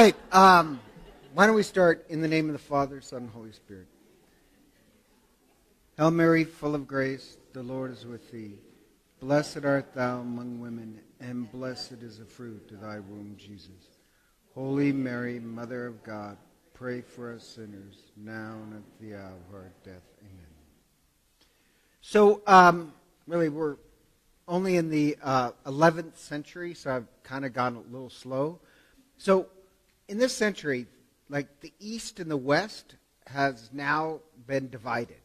right. Um, why don't we start in the name of the Father, Son, and Holy Spirit? Hail Mary, full of grace, the Lord is with thee. Blessed art thou among women, and blessed is the fruit of thy womb, Jesus. Holy Mary, Mother of God, pray for us sinners, now and at the hour of our death. Amen. So, um, really, we're only in the uh, 11th century, so I've kind of gone a little slow. So, in this century, like the East and the West has now been divided.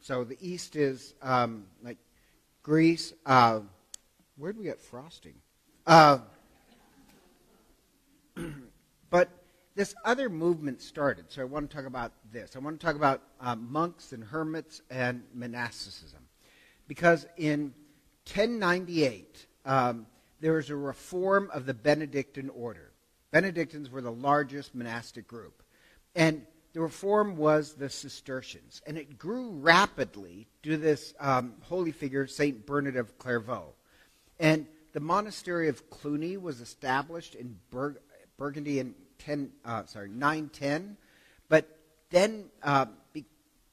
So the East is um, like Greece. Uh, where do we get frosting? Uh, but this other movement started. So I want to talk about this. I want to talk about uh, monks and hermits and monasticism. Because in 1098, um, there was a reform of the Benedictine order. Benedictines were the largest monastic group. And the reform was the Cistercians. And it grew rapidly to this um, holy figure, St. Bernard of Clairvaux. And the monastery of Cluny was established in Bur- Burgundy in 10, uh, sorry, 910. But then uh, be-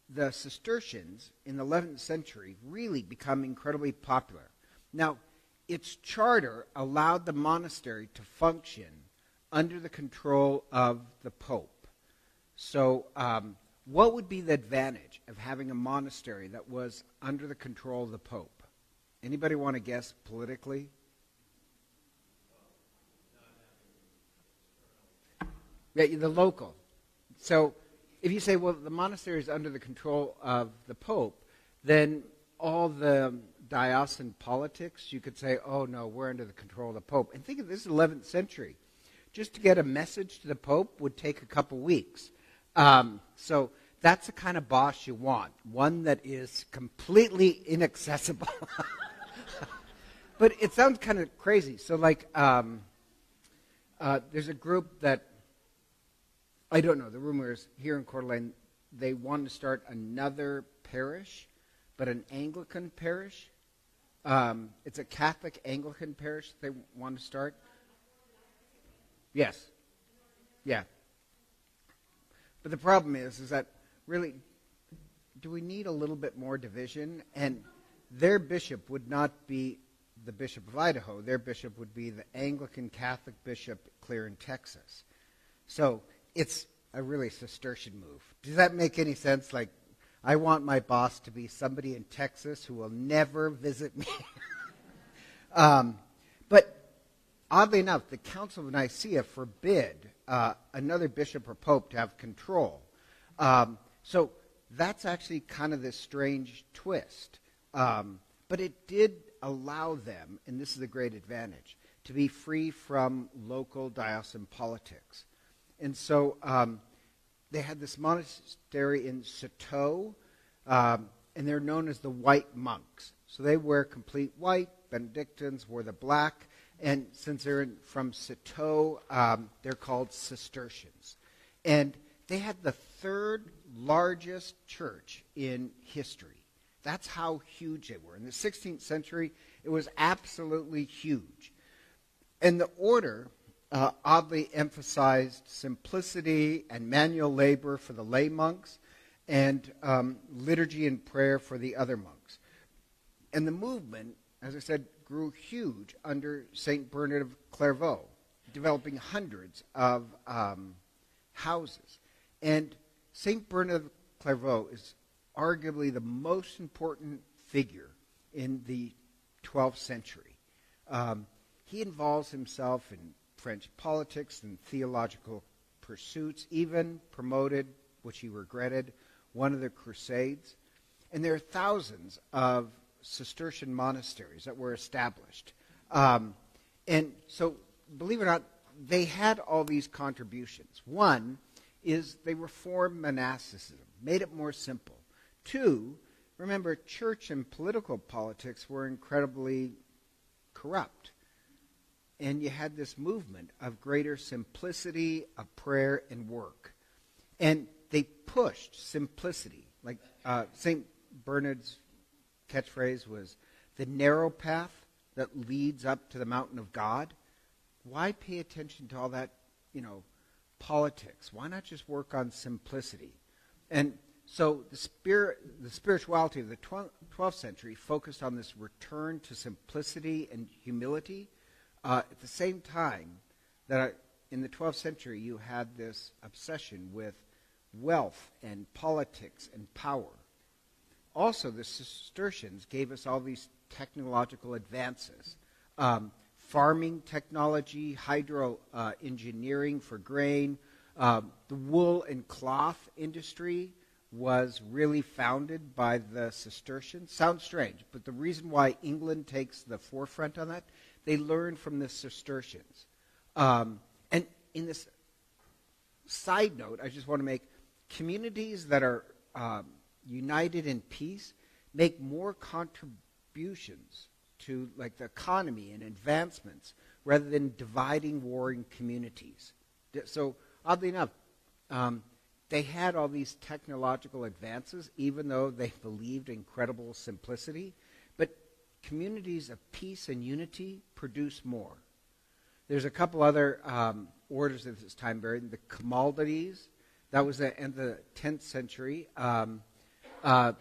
the Cistercians in the 11th century really become incredibly popular. Now, its charter allowed the monastery to function under the control of the Pope. So, um, what would be the advantage of having a monastery that was under the control of the Pope? Anybody want to guess politically? Yeah, the local. So, if you say, well, the monastery is under the control of the Pope, then all the diocesan politics, you could say, oh no, we're under the control of the Pope. And think of this 11th century. Just to get a message to the Pope would take a couple weeks. Um, so that's the kind of boss you want one that is completely inaccessible. but it sounds kind of crazy. So, like, um, uh, there's a group that, I don't know, the rumor is here in Coeur d'Alene, they want to start another parish, but an Anglican parish. Um, it's a Catholic Anglican parish they want to start. Yes. Yeah. But the problem is, is that really, do we need a little bit more division? And their bishop would not be the Bishop of Idaho. Their bishop would be the Anglican Catholic bishop clear in Texas. So it's a really Cistercian move. Does that make any sense? Like, I want my boss to be somebody in Texas who will never visit me. um, oddly enough, the Council of Nicaea forbid uh, another bishop or pope to have control. Um, so that's actually kind of this strange twist. Um, but it did allow them, and this is a great advantage, to be free from local diocesan politics. And so um, they had this monastery in Citeaux, um, and they're known as the white monks. So they wear complete white. Benedictines wore the black. And since they're in, from Citeaux, um, they're called Cistercians. And they had the third largest church in history. That's how huge they were. In the 16th century, it was absolutely huge. And the order uh, oddly emphasized simplicity and manual labor for the lay monks and um, liturgy and prayer for the other monks. And the movement, as I said, grew huge under St. Bernard of Clairvaux, developing hundreds of um, houses. And St. Bernard of Clairvaux is arguably the most important figure in the 12th century. Um, he involves himself in French politics and theological pursuits, even promoted, which he regretted, one of the Crusades. And there are thousands of Cistercian monasteries that were established. Um, and so, believe it or not, they had all these contributions. One is they reformed monasticism, made it more simple. Two, remember, church and political politics were incredibly corrupt. And you had this movement of greater simplicity of prayer and work. And they pushed simplicity. Like uh, St. Bernard's catchphrase was the narrow path that leads up to the mountain of God. Why pay attention to all that, you know, politics? Why not just work on simplicity? And so the, spirit, the spirituality of the 12th century focused on this return to simplicity and humility. Uh, at the same time that in the 12th century you had this obsession with wealth and politics and power. Also, the Cistercians gave us all these technological advances. Um, farming technology, hydro uh, engineering for grain, um, the wool and cloth industry was really founded by the Cistercians. Sounds strange, but the reason why England takes the forefront on that, they learned from the Cistercians. Um, and in this side note, I just want to make communities that are um, united in peace make more contributions to like the economy and advancements rather than dividing warring communities. So oddly enough, um, they had all these technological advances, even though they believed incredible simplicity. But communities of peace and unity produce more. There's a couple other um, orders at this time period. The Camaldines, that was the end of the 10th century. Um, uh,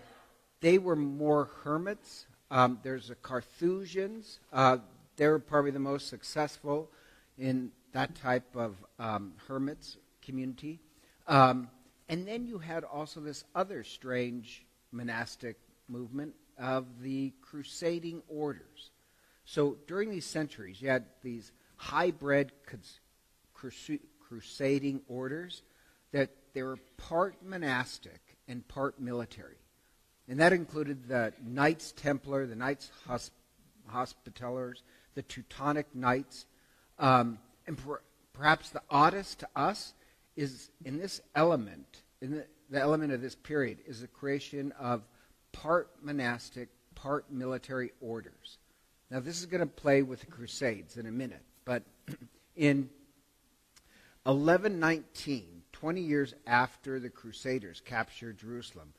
they were more hermits. Um, there's the Carthusians. Uh, they were probably the most successful in that type of um, hermits community. Um, and then you had also this other strange monastic movement of the crusading orders. So during these centuries, you had these hybrid crusading orders that they were part monastic and part military. And that included the Knights Templar, the Knights Hosp- Hospitallers, the Teutonic Knights. Um, and per- perhaps the oddest to us is in this element, in the, the element of this period, is the creation of part monastic, part military orders. Now, this is going to play with the Crusades in a minute, but in 1119, 20 years after the Crusaders captured Jerusalem,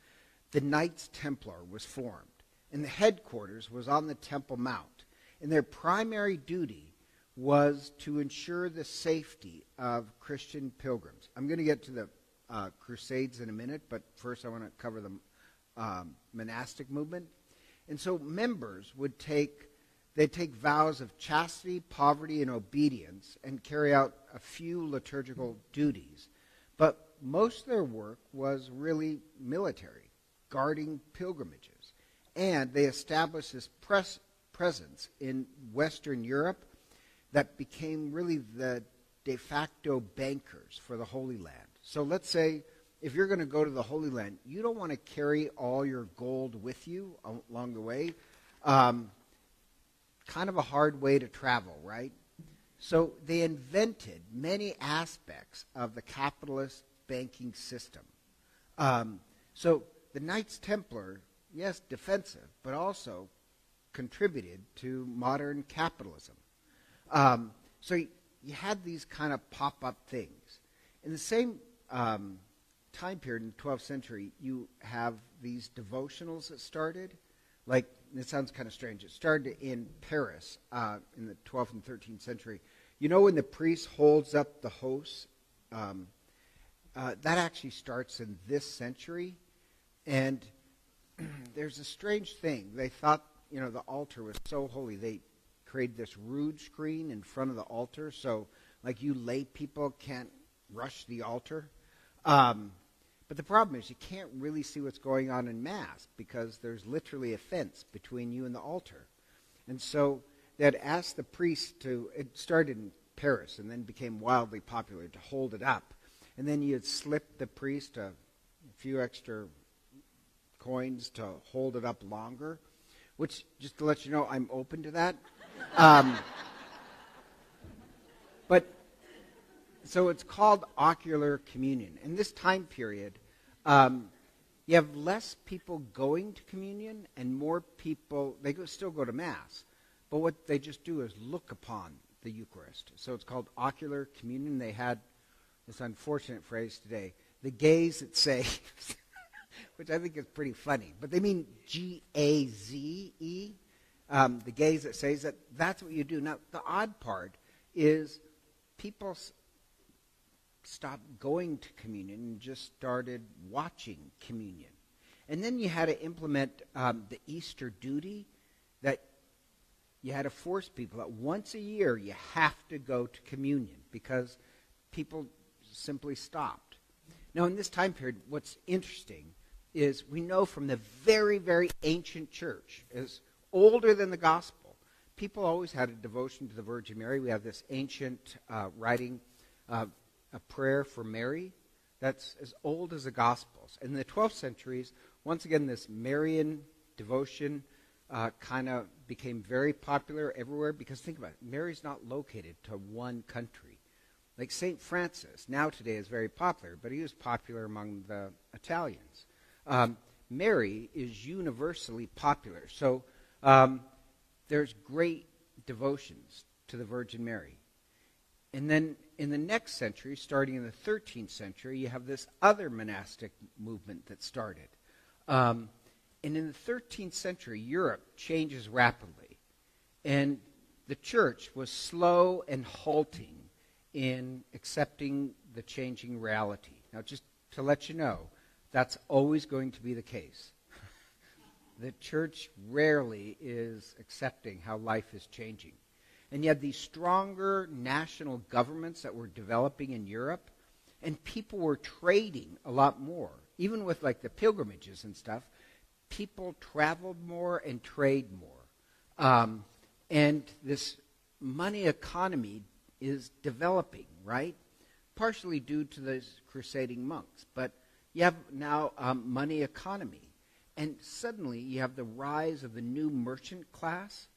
the Knights Templar was formed, and the headquarters was on the Temple Mount. And their primary duty was to ensure the safety of Christian pilgrims. I'm going to get to the uh, Crusades in a minute, but first I want to cover the um, monastic movement. And so members would take they take vows of chastity, poverty, and obedience and carry out a few liturgical duties. But most of their work was really military, guarding pilgrimages. And they established this pres- presence in Western Europe that became really the de facto bankers for the Holy Land. So let's say if you're going to go to the Holy Land, you don't want to carry all your gold with you along the way. Um, kind of a hard way to travel, right? So they invented many aspects of the capitalist banking system. Um, so the Knights Templar, yes, defensive, but also contributed to modern capitalism. Um, so you, you, had these kind of pop up things. In the same um, time period in the 12th century, you have these devotionals that started. Like, it sounds kind of strange. It started in Paris uh, in the 12th and 13th century. You know, when the priest holds up the host, um, uh, that actually starts in this century. And there's a strange thing. They thought, you know, the altar was so holy. They created this rood screen in front of the altar so like you lay people can't rush the altar. Um, but the problem is you can't really see what's going on in Mass because there's literally a fence between you and the altar. And so they'd asked the priest to, it started in Paris and then became wildly popular, to hold it up. And then you'd slip the priest a few extra coins to hold it up longer, which, just to let you know, I'm open to that. Um, but so it's called ocular communion. In this time period, um, you have less people going to communion and more people, they go, still go to Mass, but what they just do is look upon the Eucharist. So it's called ocular communion. They had this unfortunate phrase today the gaze that saves, which I think is pretty funny, but they mean G A Z E um, the gaze that says that that's what you do. Now, the odd part is people stop stopped going to communion and just started watching communion. And then you had to implement um, the Easter duty that you had to force people that once a year you have to go to communion because people simply stopped. Now, in this time period, what's interesting is we know from the very, very ancient church, is older than the gospel, people always had a devotion to the Virgin Mary. We have this ancient uh, writing, uh, a prayer for Mary, that's as old as the Gospels. In the 12th centuries, once again, this Marian devotion uh, kind of became very popular everywhere because think about it, Mary's not located to one country. Like St. Francis, now today is very popular, but he was popular among the Italians. Um, Mary is universally popular. So um, there's great devotions to the Virgin Mary. And then in the next century, starting in the 13th century, you have this other monastic movement that started. Um, and in the 13th century, Europe changes rapidly. And the church was slow and halting in accepting the changing reality. Now, just to let you know, that's always going to be the case. the church rarely is accepting how life is changing. And had these stronger national governments that were developing in Europe, and people were trading a lot more. Even with like the pilgrimages and stuff, people traveled more and trade more. Um, and this money economy is developing, right? Partially due to those crusading monks. But you have now um, money economy. And suddenly you have the rise of the new merchant class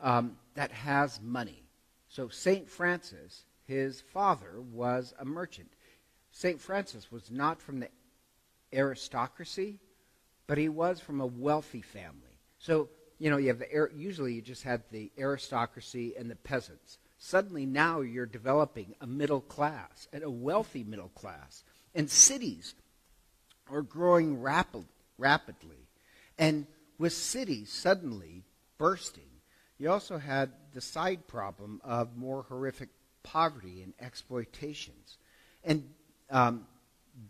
um, that has money. So St. Francis, his father, was a merchant. St. Francis was not from the aristocracy, but he was from a wealthy family. So, you know, you have the usually you just had the aristocracy and the peasants. Suddenly now you're developing a middle class and a wealthy middle class. And cities are growing rapid, rapidly. And with cities suddenly bursting, you also had the side problem of more horrific poverty and exploitations. And um,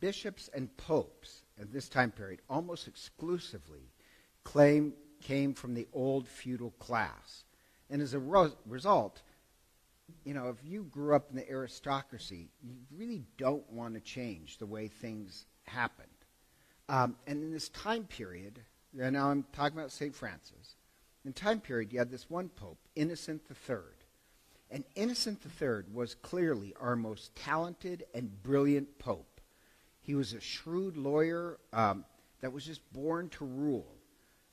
bishops and popes at this time period almost exclusively claim, came from the old feudal class. And as a ro- result, you know, if you grew up in the aristocracy, you really don't want to change the way things happened. Um, and in this time period, and now I'm talking about St. Francis, in time period, you had this one pope, Innocent III. And Innocent III was clearly our most talented and brilliant pope. He was a shrewd lawyer um, that was just born to rule.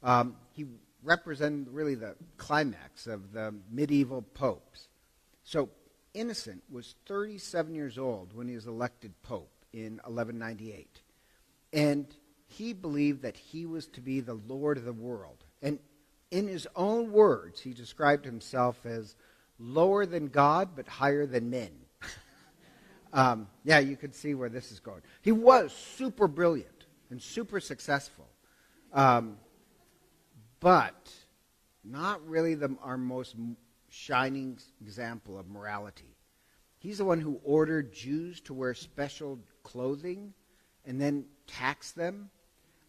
Um, he represented really the climax of the medieval popes. So Innocent was 37 years old when he was elected pope in 1198. And he believed that he was to be the Lord of the world. And in his own words, he described himself as lower than God, but higher than men. Um, yeah, you can see where this is going. He was super brilliant and super successful, um, but not really the, our most shining example of morality. He's the one who ordered Jews to wear special clothing and then tax them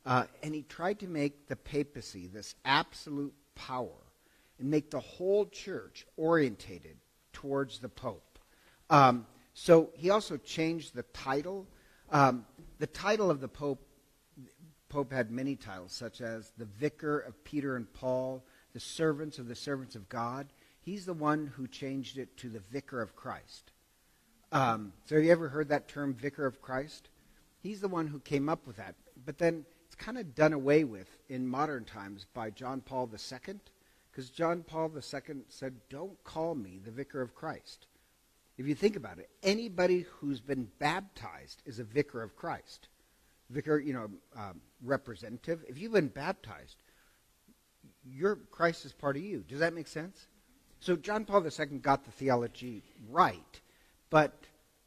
uh, and he tried to make the papacy this absolute power and make the whole church orientated towards the Pope. Um, so he also changed the title. Um, the title of the Pope, Pope had many titles, such as the Vicar of Peter and Paul, the Servants of the Servants of God. He's the one who changed it to the Vicar of Christ. Um, so have you ever heard that term, Vicar of Christ? He's the one who came up with that. But then it's kind of done away with in modern times by John Paul II, because John Paul II said, Don't call me the vicar of Christ. If you think about it, anybody who's been baptized is a vicar of Christ. Vicar, you know, um, representative. If you've been baptized, your Christ is part of you. Does that make sense? So John Paul II got the theology right, but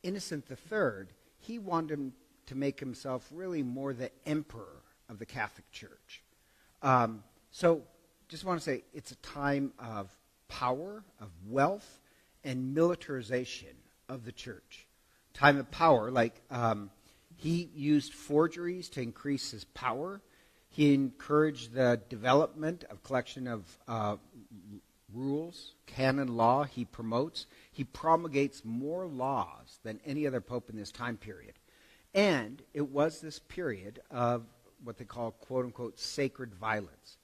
Innocent III, he wanted him to make himself really more the emperor of the Catholic Church. Um, so, just want to say it's a time of power, of wealth, and militarization of the church. time of power, like um, he used forgeries to increase his power. He encouraged the development of collection of uh, rules, canon law. He promotes. He promulgates more laws than any other pope in this time period. And it was this period of what they call quote unquote sacred violence.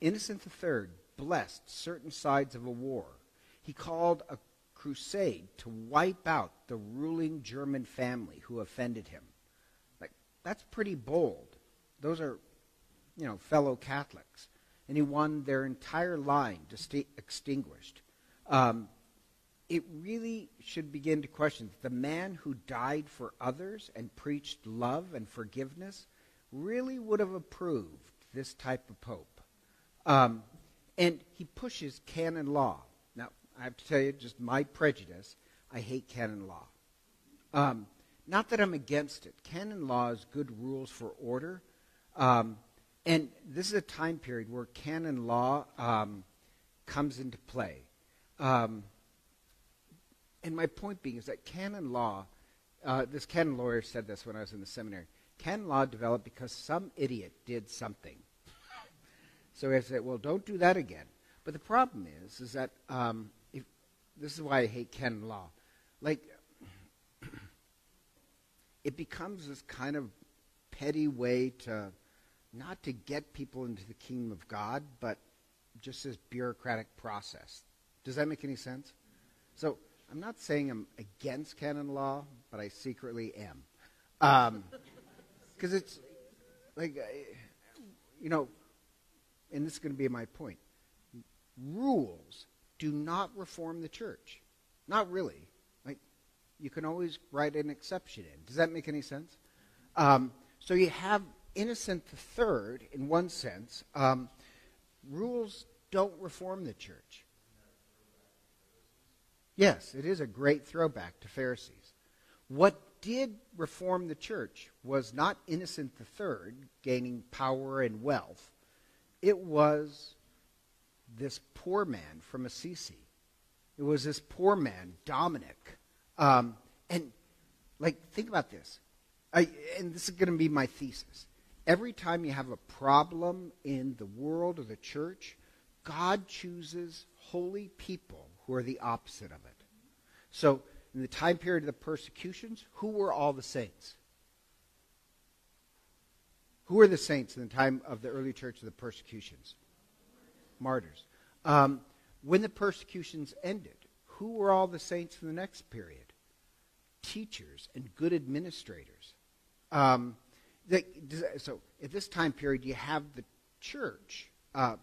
Innocent III blessed certain sides of a war. He called a crusade to wipe out the ruling German family who offended him. Like that's pretty bold. Those are, you know, fellow Catholics, and he won their entire line st- extinguished. Um, it really should begin to question the man who died for others and preached love and forgiveness really would have approved this type of pope. Um, and he pushes canon law. I have to tell you, just my prejudice, I hate canon law. Um, not that I'm against it. Canon law is good rules for order. Um, and this is a time period where canon law um, comes into play. Um, and my point being is that canon law, uh, this canon lawyer said this when I was in the seminary. Canon law developed because some idiot did something. so I said, well, don't do that again. But the problem is, is that um, this is why I hate canon law. Like, it becomes this kind of petty way to not to get people into the kingdom of God, but just this bureaucratic process. Does that make any sense? So I'm not saying I'm against canon law, but I secretly am. Because um, it's like, you know, and this is going to be my point. Rules do not reform the church. Not really. Like, you can always write an exception in. Does that make any sense? Um, so you have Innocent Third, in one sense. Um, rules don't reform the church. Yes, it is a great throwback to Pharisees. What did reform the church was not Innocent III gaining power and wealth. It was this poor man from Assisi. It was this poor man, Dominic. Um, and, like, think about this. I, and this is going to be my thesis. Every time you have a problem in the world or the church, God chooses holy people who are the opposite of it. So, in the time period of the persecutions, who were all the saints? Who were the saints in the time of the early church of the persecutions? Martyrs. Um, when the persecutions ended, who were all the saints in the next period? Teachers and good administrators. Um, so at this time period, you have the church, uh,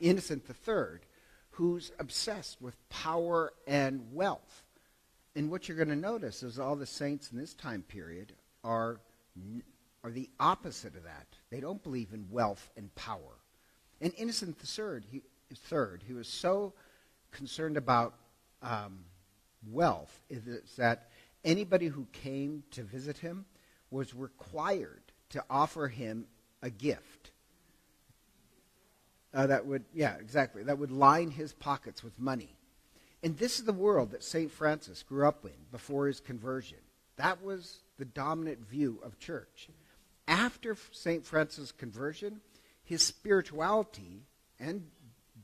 Innocent III, who's obsessed with power and wealth. And what you're going to notice is all the saints in this time period are, are the opposite of that. They don't believe in wealth and power. And Innocent III, he, third, he was so concerned about um, wealth is that anybody who came to visit him was required to offer him a gift uh, that would, yeah, exactly, that would line his pockets with money. And this is the world that St. Francis grew up in before his conversion. That was the dominant view of church. After St. Francis' conversion, his spirituality and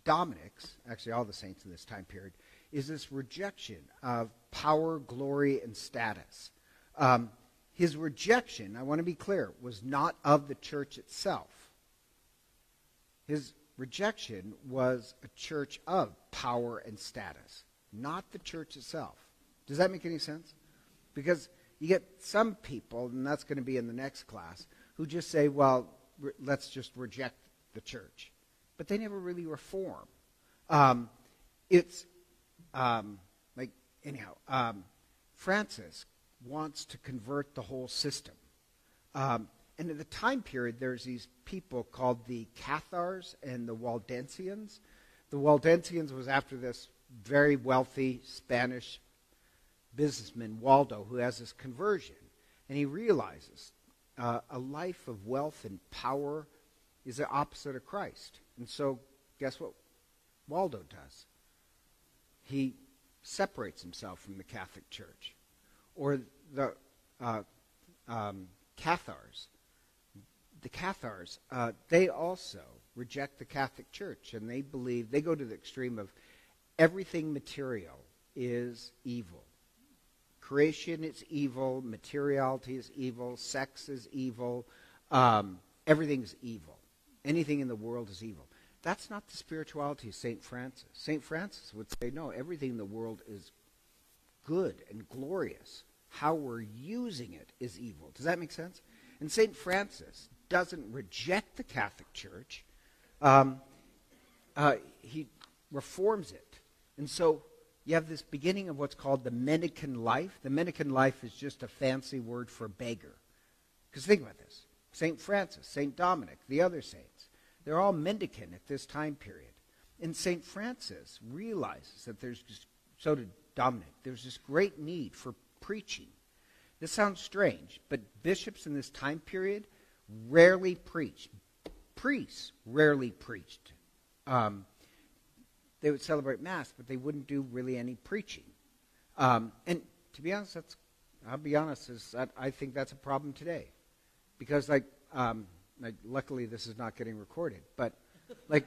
Dominic's, actually all the saints in this time period, is this rejection of power, glory, and status. Um, his rejection, I want to be clear, was not of the church itself. His rejection was a church of power and status, not the church itself. Does that make any sense? Because you get some people, and that's going to be in the next class, who just say, well, re- let's just reject the church. But they never really reform. Um, it's um, like, anyhow, um, Francis wants to convert the whole system. Um, and in the time period, there's these people called the Cathars and the Waldensians. The Waldensians was after this very wealthy Spanish businessman, Waldo, who has this conversion. And he realizes uh, a life of wealth and power is the opposite of Christ. And so, guess what Waldo does? He separates himself from the Catholic Church. or the uh, um, Cathars. The Cathars, uh, they also reject the Catholic Church, and they believe, they go to the extreme of everything material is evil. Creation is evil, materiality is evil, sex is evil, um, everything's evil. Anything in the world is evil. That's not the spirituality of St. Francis. St. Francis would say, no, everything in the world is good and glorious. How we're using it is evil. Does that make sense? And St. Francis doesn't reject the Catholic Church, um, uh, he reforms it. And so you have this beginning of what's called the Mendicant life. The Mendicant life is just a fancy word for beggar. Because think about this St. Francis, St. Dominic, the other saints, they're all mendicant at this time period. And St. Francis realizes that there's just, so did Dominic, there's this great need for preaching. This sounds strange, but bishops in this time period rarely preached. Priests rarely preached. Um, they would celebrate Mass, but they wouldn't do really any preaching. Um, and to be honest, that's, I'll be honest, is that I think that's a problem today. Because, like, um, like, luckily this is not getting recorded, but, like,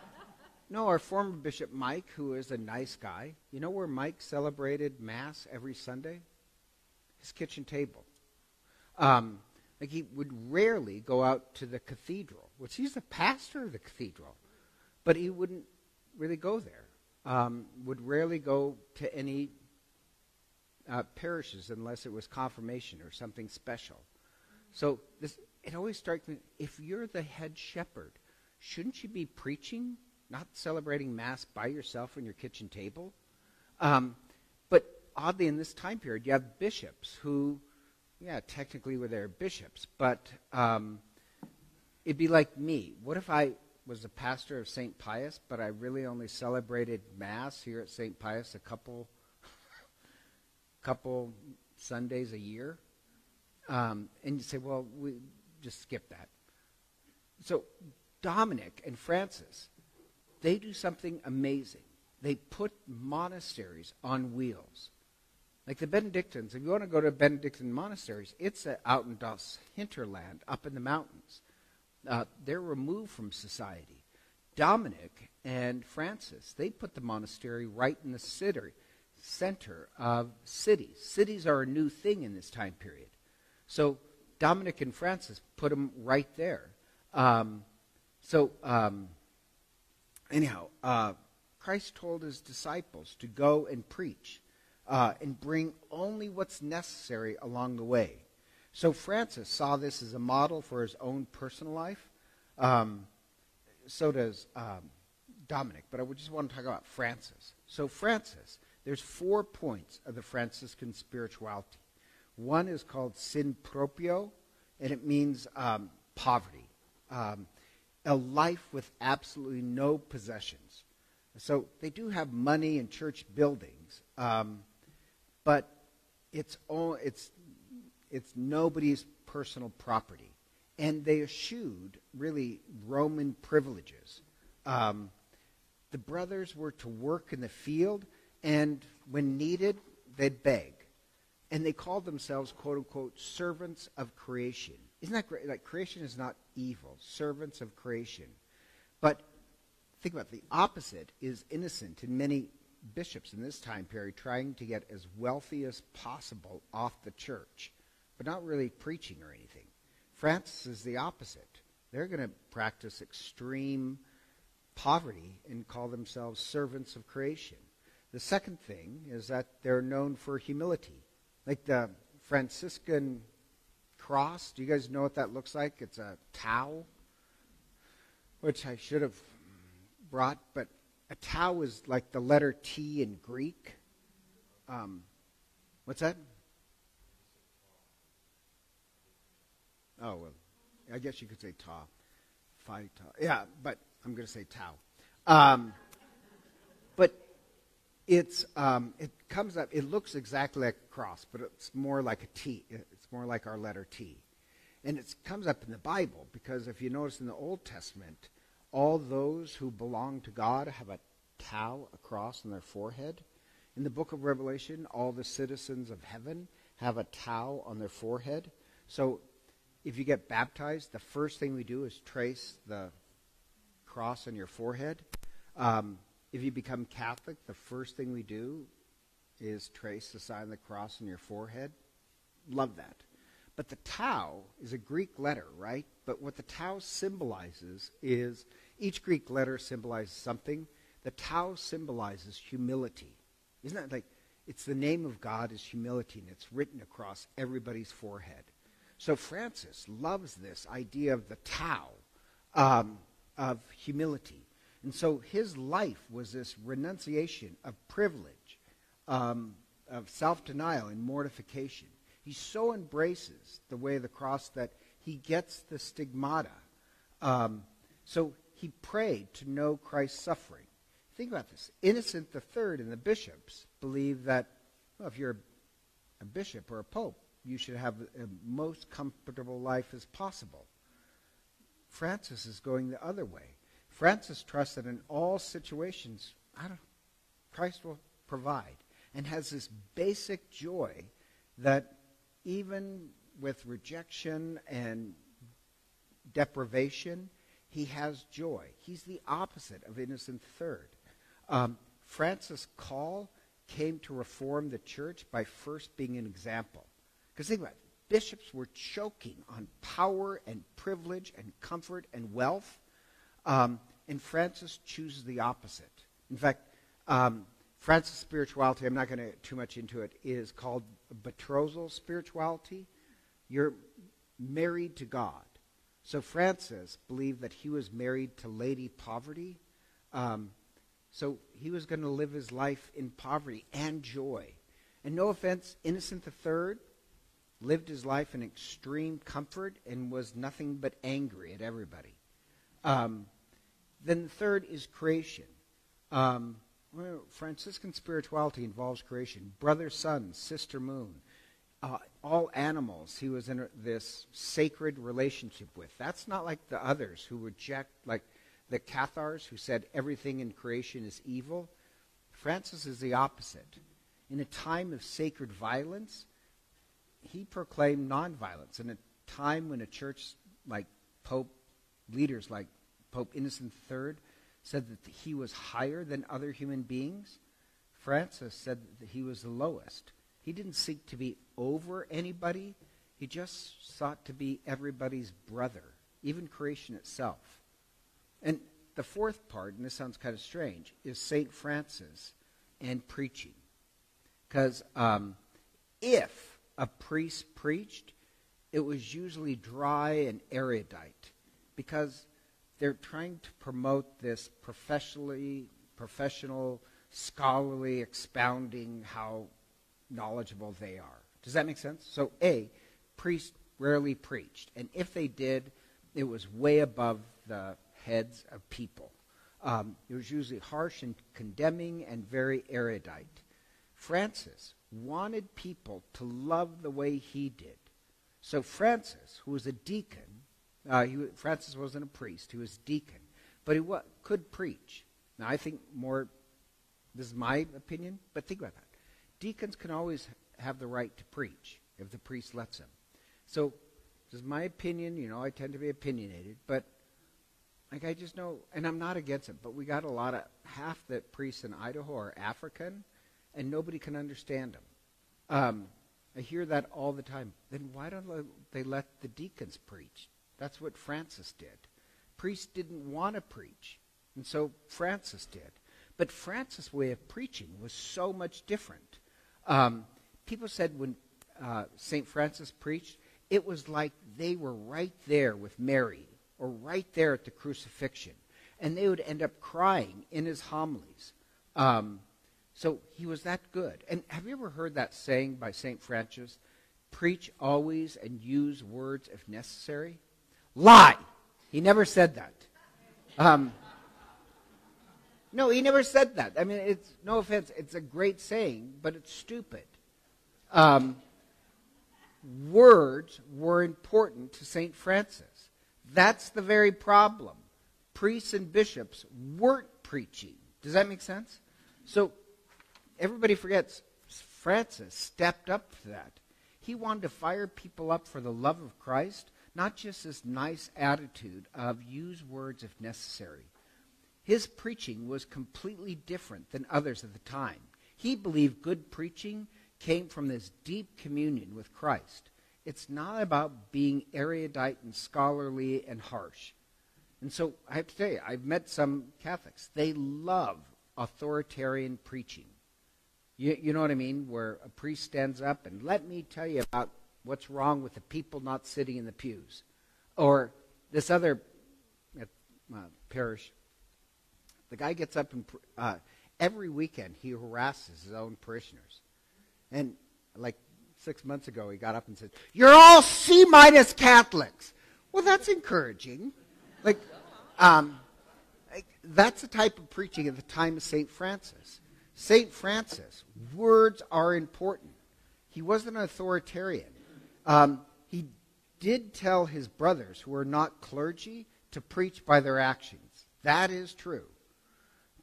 no, our former Bishop Mike, who is a nice guy, you know where Mike celebrated Mass every Sunday? His kitchen table. Um, like he would rarely go out to the cathedral, which he's the pastor of the cathedral, but he wouldn't really go there. Um, would rarely go to any uh, parishes unless it was confirmation or something special. So this, it always strikes me: if you're the head shepherd, shouldn't you be preaching, not celebrating mass by yourself on your kitchen table? Um, but oddly, in this time period, you have bishops who yeah, technically we're their bishops, but um, it'd be like me. What if I was a pastor of St. Pius, but I really only celebrated Mass here at St. Pius a couple, couple Sundays a year? Um, and you say, well, we just skip that. So Dominic and Francis, they do something amazing. They put monasteries on wheels. Like the Benedictines, if you want to go to Benedictine monasteries, it's out in das Hinterland, up in the mountains. Uh, they're removed from society. Dominic and Francis, they put the monastery right in the city, center of cities. Cities are a new thing in this time period. So Dominic and Francis put them right there. Um, so, um, anyhow, uh, Christ told his disciples to go and preach uh, and bring only what's necessary along the way. So Francis saw this as a model for his own personal life. Um, so does um, Dominic. But I just want to talk about Francis. So Francis, there's four points of the Franciscan spirituality. One is called sin proprio, and it means um, poverty, um, a life with absolutely no possessions. So they do have money and church buildings, um, but it's all, it's it's nobody's personal property, and they eschewed really Roman privileges. Um, the brothers were to work in the field, and when needed, they'd beg, and they called themselves "quote unquote" servants of creation. Isn't that great? Like creation is not evil; servants of creation. But think about it, the opposite is innocent in many bishops in this time period trying to get as wealthy as possible off the church, but not really preaching or anything. Francis is the opposite. They're going to practice extreme poverty and call themselves servants of creation. The second thing is that they're known for humility. Like the Franciscan cross, do you guys know what that looks like? It's a tau, which I should have brought, but a tau is like the letter T in Greek. Um, what's that? Oh, well, I guess you could say ta. Phi ta. Yeah, but I'm going to say tau. Um, but it's um, it comes up. It looks exactly like a cross, but it's more like a T. It's more like our letter T, and it comes up in the Bible because if you notice in the Old Testament, all those who belong to God have a tau, a cross on their forehead. In the book of Revelation, all the citizens of heaven have a tau on their forehead. So if you get baptized, the first thing we do is trace the cross on your forehead. Um, if you become Catholic, the first thing we do is trace the sign of the cross on your forehead. Love that. But the tau is a Greek letter, right? But what the tau symbolizes is each Greek letter symbolizes something. The tau symbolizes humility. Isn't that like it's the name of God is humility and it's written across everybody's forehead. So Francis loves this idea of the tau, um, of humility. And so his life was this renunciation of privilege, um, of self denial and mortification. He so embraces the way of the cross that he gets the stigmata. Um, so he prayed to know Christ's suffering. Think about this. Innocent III and the bishops believe that well, if you're a bishop or a pope, you should have the most comfortable life as possible. Francis is going the other way. Francis trusts that in all situations, I don't, Christ will provide, and has this basic joy that even with rejection and deprivation, he has joy. He's the opposite of Innocent III. Um, Francis' call came to reform the church by first being an example. Because think about it. Bishops were choking on power and privilege and comfort and wealth. Um, and Francis chooses the opposite. In fact, um, Francis' spirituality, I'm not going to get too much into it, is called betrothal spirituality. You're married to God. So Francis believed that he was married to Lady Poverty. Um, so he was going to live his life in poverty and joy. And no offense, Innocent III lived his life in extreme comfort and was nothing but angry at everybody. Um, then the third is creation. Um, Franciscan spirituality involves creation. Brother, sun, sister, moon, uh, all animals he was in this sacred relationship with. That's not like the others who reject, like the Cathars who said everything in creation is evil. Francis is the opposite. In a time of sacred violence, he proclaimed nonviolence. In a time when a church like Pope, leaders like Pope Innocent III said that he was higher than other human beings, Francis said that he was the lowest. He didn't seek to be over anybody. He just sought to be everybody's brother, even creation itself. And the fourth part, and this sounds kind of strange, is St. Francis and preaching. Because um, if a priest preached, it was usually dry and erudite because they're trying to promote this professionally, professional, scholarly expounding how knowledgeable they are. Does that make sense? So, A, priests rarely preached. And if they did, it was way above the heads of people. Um, it was usually harsh and condemning and very erudite. Francis wanted people to love the way he did. So Francis, who was a deacon, uh, he, Francis wasn't a priest, he was a deacon, but he wa- could preach. Now, I think more, this is my opinion, but think about that. Deacons can always have the right to preach if the priest lets them. So, this is my opinion. You know, I tend to be opinionated, but like I just know, and I'm not against it, but we got a lot of half the priests in Idaho are African, and nobody can understand them. Um, I hear that all the time. Then why don't they let the deacons preach? That's what Francis did. Priests didn't want to preach, and so Francis did. But Francis' way of preaching was so much different. Um, people said when uh, St. Francis preached, it was like they were right there with Mary or right there at the crucifixion. And they would end up crying in his homilies. Um, so he was that good. And have you ever heard that saying by St. Francis? Preach always and use words if necessary? Lie! He never said that. Um, no, he never said that. I mean, it's no offense. It's a great saying, but it's stupid. Um, words were important to St. Francis. That's the very problem. Priests and bishops weren't preaching. Does that make sense? So everybody forgets Francis stepped up to that. He wanted to fire people up for the love of Christ, not just this nice attitude of use words if necessary. His preaching was completely different than others at the time. He believed good preaching came from this deep communion with Christ. It's not about being erudite and scholarly and harsh. And so I have to tell you, I've met some Catholics. They love authoritarian preaching. You, you know what I mean? Where a priest stands up and let me tell you about what's wrong with the people not sitting in the pews. Or this other uh, parish, the guy gets up and uh, every weekend he harasses his own parishioners. And like six months ago, he got up and said, You're all C minus Catholics. Well, that's encouraging. Like, um, that's the type of preaching at the time of St. Francis. St. Francis, words are important. He wasn't an authoritarian. Um, he did tell his brothers who were not clergy to preach by their actions. That is true.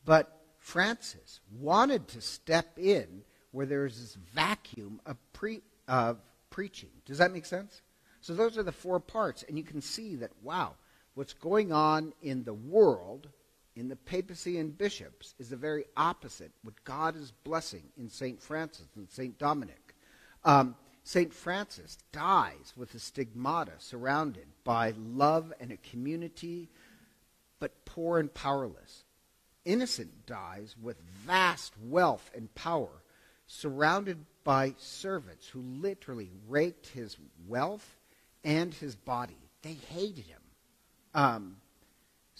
But Francis wanted to step in where there's this vacuum of, pre, of preaching. Does that make sense? So those are the four parts, and you can see that, wow, what's going on in the world, in the papacy and bishops, is the very opposite what God is blessing in St. Francis and St. Dominic. Um, St. Francis dies with a stigmata surrounded by love and a community, but poor and powerless. Innocent dies with vast wealth and power, surrounded by servants who literally raked his wealth and his body. They hated him. Um,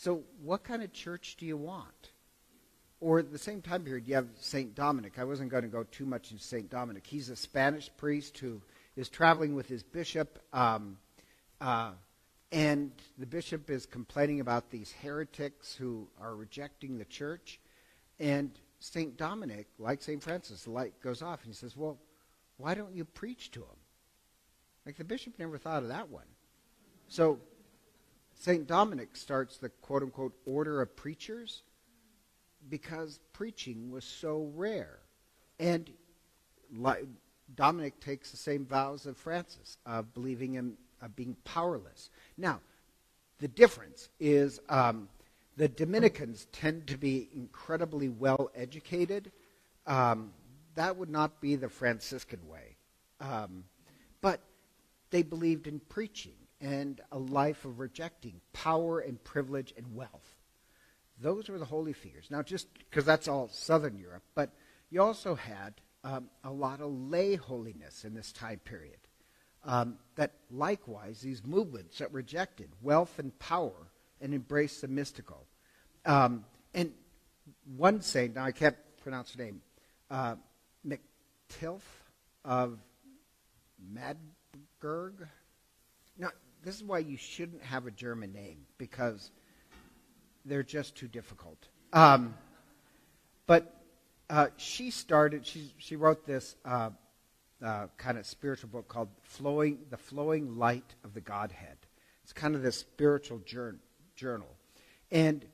so, what kind of church do you want? Or at the same time period, you have St. Dominic. I wasn't going to go too much into St. Dominic. He's a Spanish priest who is traveling with his bishop, um, uh, and the bishop is complaining about these heretics who are rejecting the church. And St. Dominic, like St. Francis, the light goes off, and he says, Well, why don't you preach to them? Like the bishop never thought of that one. So St. Dominic starts the quote unquote order of preachers because preaching was so rare. And Dominic takes the same vows of Francis of believing in of being powerless. Now, the difference is um, the Dominicans tend to be incredibly well educated. Um, that would not be the Franciscan way. Um, but they believed in preaching and a life of rejecting power and privilege and wealth. Those were the holy figures. Now, just because that's all Southern Europe, but you also had um, a lot of lay holiness in this time period. Um, that likewise, these movements that rejected wealth and power and embraced the mystical. Um, and one saint, now I can't pronounce her name, uh, Mechthild of Magdeburg. This is why you shouldn't have a German name because they're just too difficult. Um, but uh, she started. She she wrote this uh, uh, kind of spiritual book called "Flowing the Flowing Light of the Godhead." It's kind of this spiritual jour- journal, and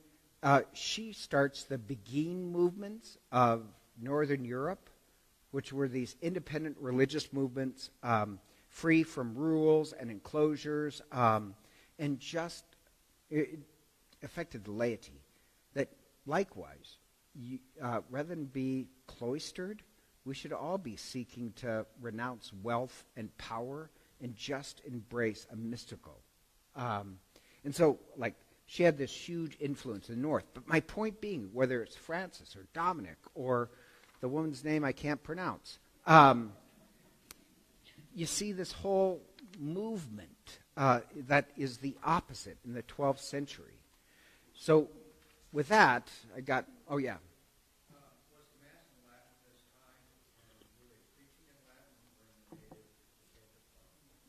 uh, she starts the Beguine movements of Northern Europe, which were these independent religious movements. Um, free from rules and enclosures, um, and just it affected the laity. That likewise, you, uh, rather than be cloistered, we should all be seeking to renounce wealth and power and just embrace a mystical. Um, and so, like, she had this huge influence in the North. But my point being, whether it's Francis or Dominic or the woman's name I can't pronounce, um, you see this whole movement uh, that is the opposite in the 12th century. So, with that, I got, oh yeah.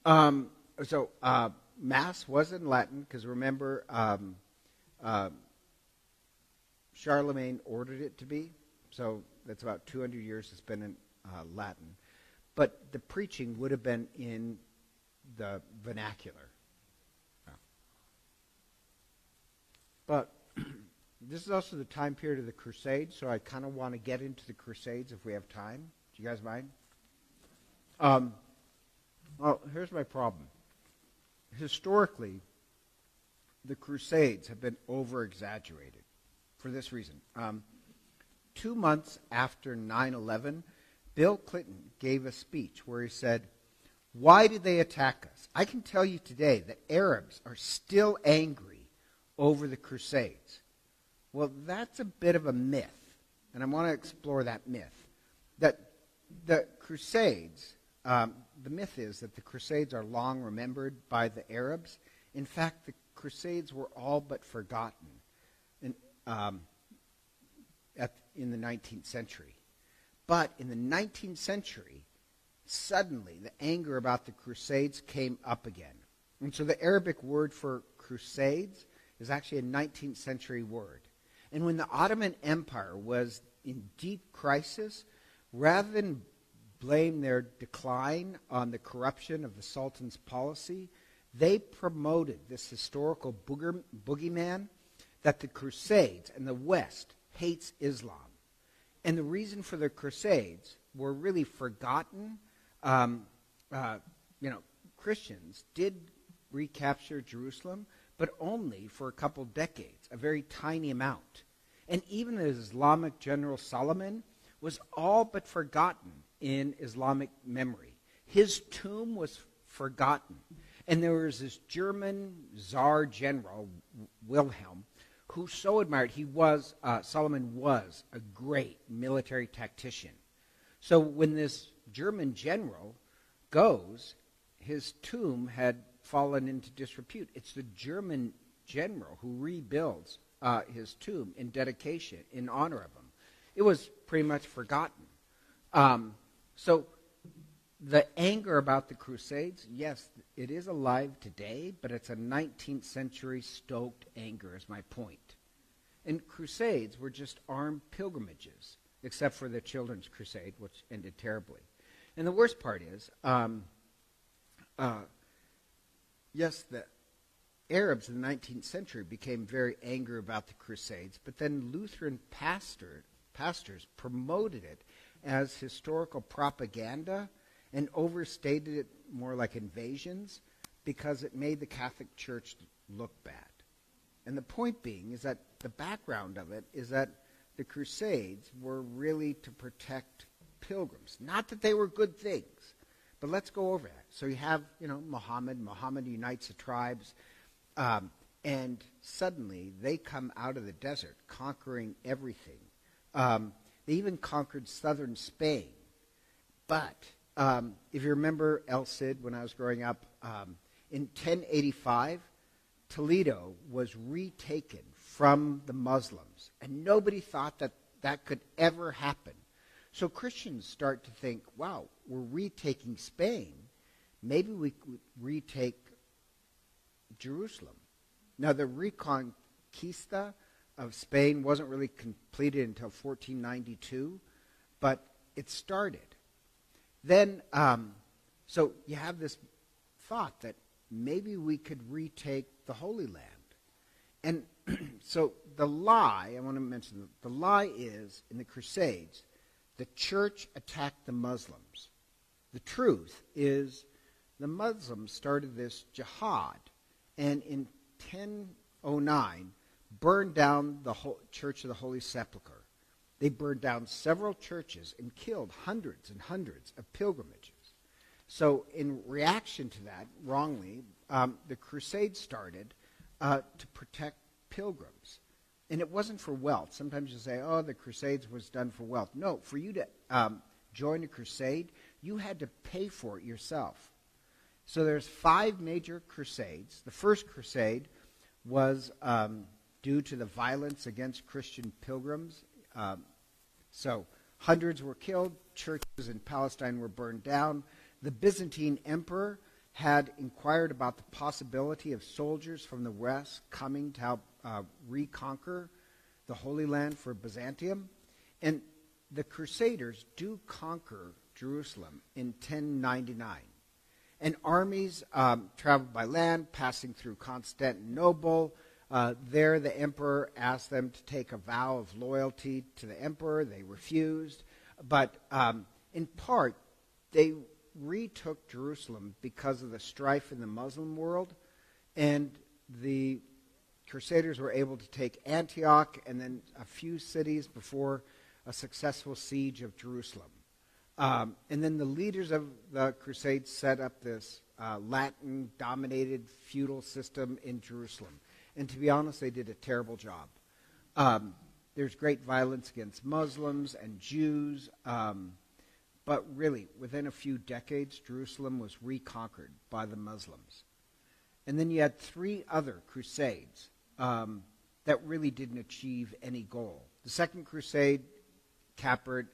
Um, so uh, Mass was in Latin because remember, um, uh, Charlemagne ordered it to be. So that's about 200 years it's been in uh, Latin but the preaching would have been in the vernacular. But this is also the time period of the Crusades, so I kind of want to get into the Crusades if we have time. Do you guys mind? Um, well, here's my problem. Historically, the Crusades have been over exaggerated for this reason. Um, two months after 9 11, Bill Clinton gave a speech where he said, Why did they attack us? I can tell you today that Arabs are still angry over the Crusades. Well, that's a bit of a myth, and I want to explore that myth. That the Crusades, um, the myth is that the Crusades are long remembered by the Arabs. In fact, the Crusades were all but forgotten in, um, at, in the 19th century. But in the 19th century, suddenly the anger about the Crusades came up again. And so the Arabic word for Crusades is actually a 19th century word. And when the Ottoman Empire was in deep crisis, rather than blame their decline on the corruption of the Sultan's policy, they promoted this historical booger, boogeyman that the Crusades and the West hates Islam. And the reason for the Crusades were really forgotten. Um, uh, you know, Christians did recapture Jerusalem, but only for a couple decades, a very tiny amount. And even the Islamic general Saladin was all but forgotten in Islamic memory. His tomb was forgotten. And there was this German Tsar general, Wilhelm, who so admired, he was, uh, Saladin was a great military tactician. So when this German general goes, his tomb had fallen into disrepute. It's the German general who rebuilds uh, his tomb in dedication, in honor of him. It was pretty much forgotten. Um, so the anger about the Crusades, yes, it is alive today, but it's a 19th century stoked anger, is my point. And Crusades were just armed pilgrimages, except for the Children's Crusade, which ended terribly. And the worst part is, um, uh, yes, the Arabs in the 19th century became very angry about the Crusades, but then Lutheran pastor, pastors promoted it as historical propaganda and overstated it more like invasions because it made the Catholic Church look bad. And the point being is that the background of it is that the Crusades were really to protect pilgrims. Not that they were good things, but let's go over that. So you have, you know, Muhammad. Muhammad unites the tribes. Um, and suddenly they come out of the desert conquering everything. Um, they even conquered southern Spain. But um, if you remember El Cid when I was growing up, um, in 1085, Toledo was retaken from the Muslims. And nobody thought that that could ever happen. So Christians start to think, wow, we're retaking Spain. Maybe we could retake Jerusalem. Now, the Reconquista of Spain wasn't really completed until 1492, but it started. Then, um, so you have this thought that maybe we could retake the Holy Land. And so the lie, I want to mention, the lie is in the Crusades, the church attacked the Muslims. The truth is the Muslims started this jihad and in 1009 burned down the Church of the Holy Sepulchre. They burned down several churches and killed hundreds and hundreds of pilgrimages. So, in reaction to that, wrongly, um, the Crusades started uh, to protect pilgrims. And it wasn't for wealth. Sometimes you say, oh, the Crusades was done for wealth. No, for you to um, join a crusade, you had to pay for it yourself. So there's five major crusades. The first crusade was um, due to the violence against Christian pilgrims. Um, so hundreds were killed, churches in Palestine were burned down. The Byzantine emperor had inquired about the possibility of soldiers from the west coming to help uh, reconquer the Holy Land for Byzantium. And the Crusaders do conquer Jerusalem in 1099 and armies um, traveled by land, passing through Constantinople, Uh, there, the emperor asked them to take a vow of loyalty to the emperor. They refused. But um, in part, they retook Jerusalem because of the strife in the Muslim world. And the Crusaders were able to take Antioch and then a few cities before a successful siege of Jerusalem. Um, and then the leaders of the Crusades set up this uh, Latin dominated feudal system in Jerusalem. And to be honest, they did a terrible job. Um, there's great violence against Muslims and Jews. Um, but really, within a few decades, Jerusalem was reconquered by the Muslims. And then you had three other crusades um, that really didn't achieve any goal. The Second Crusade captured,